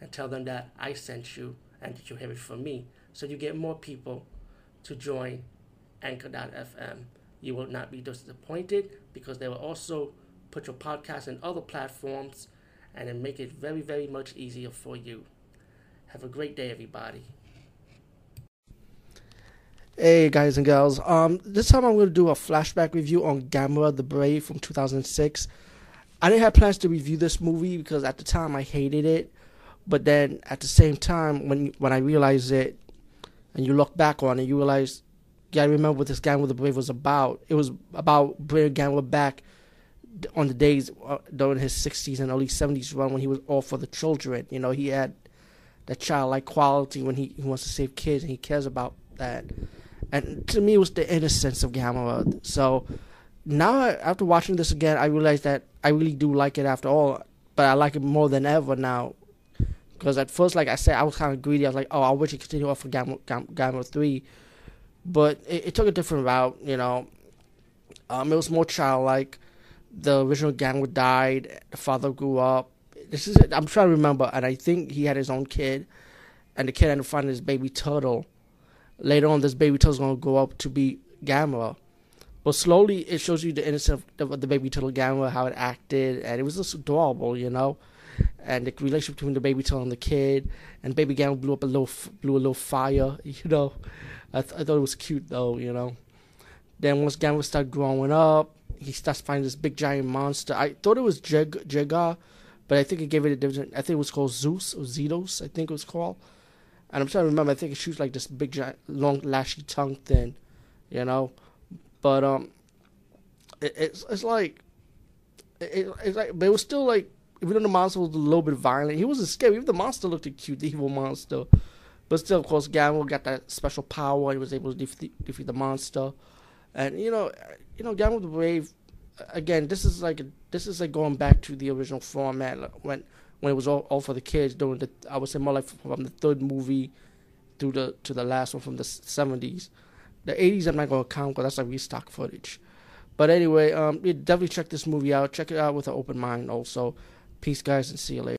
and tell them that I sent you and that you hear it from me. So you get more people to join Anchor.fm. You will not be disappointed because they will also put your podcast in other platforms and then make it very, very much easier for you. Have a great day, everybody. Hey guys and girls, um, this time I'm going to do a flashback review on Gamera the Brave from 2006. I didn't have plans to review this movie because at the time I hated it, but then at the same time when when I realized it, and you look back on it, you realize, yeah, I remember what this Gamera the Brave was about. It was about bringing Gamera back on the days uh, during his 60s and early 70s run when he was all for the children. You know, he had that childlike quality when he, he wants to save kids and he cares about that and to me it was the innocence of Gamera. So now after watching this again, I realize that I really do like it after all, but I like it more than ever now. Because at first, like I said, I was kind of greedy. I was like, oh, I wish it continued on for Gamera three, but it, it, took a different route. You know, um, it was more childlike. The original Gamera died. The father grew up. This is. I'm trying to remember, and I think he had his own kid, and the kid ended up finding his baby turtle later on this baby turtle's gonna grow up to be Gamera. But slowly it shows you the innocence of the baby turtle Gamera, how it acted, and it was just adorable, you know. And the relationship between the baby turtle and the kid, and baby Gamera blew up a little, blew a little fire, you know. I, th- I thought it was cute though, you know. Then once Gamera started growing up, he starts finding this big giant monster. I thought it was Jagar, but I think it gave it a different. I think it was called Zeus or Zedus. I think it was called. And I'm trying to remember. I think it shoots like this big, giant, long, lashy tongue thing, you know. But um, it, it's it's like, it, it's like, but it was still like, even though the monster was a little bit violent, he wasn't scary. Even the monster looked a cute, the evil monster. But still, of course, Gamera got that special power. He was able to defeat, defeat the monster, and you know, you know, Gamera the Brave. Again, this is like this is like going back to the original format when when it was all, all for the kids during the I would say more like from the third movie through the to the last one from the seventies. The eighties I'm not gonna count because that's like restock footage. But anyway, um, definitely check this movie out. Check it out with an open mind. Also, peace, guys, and see you later.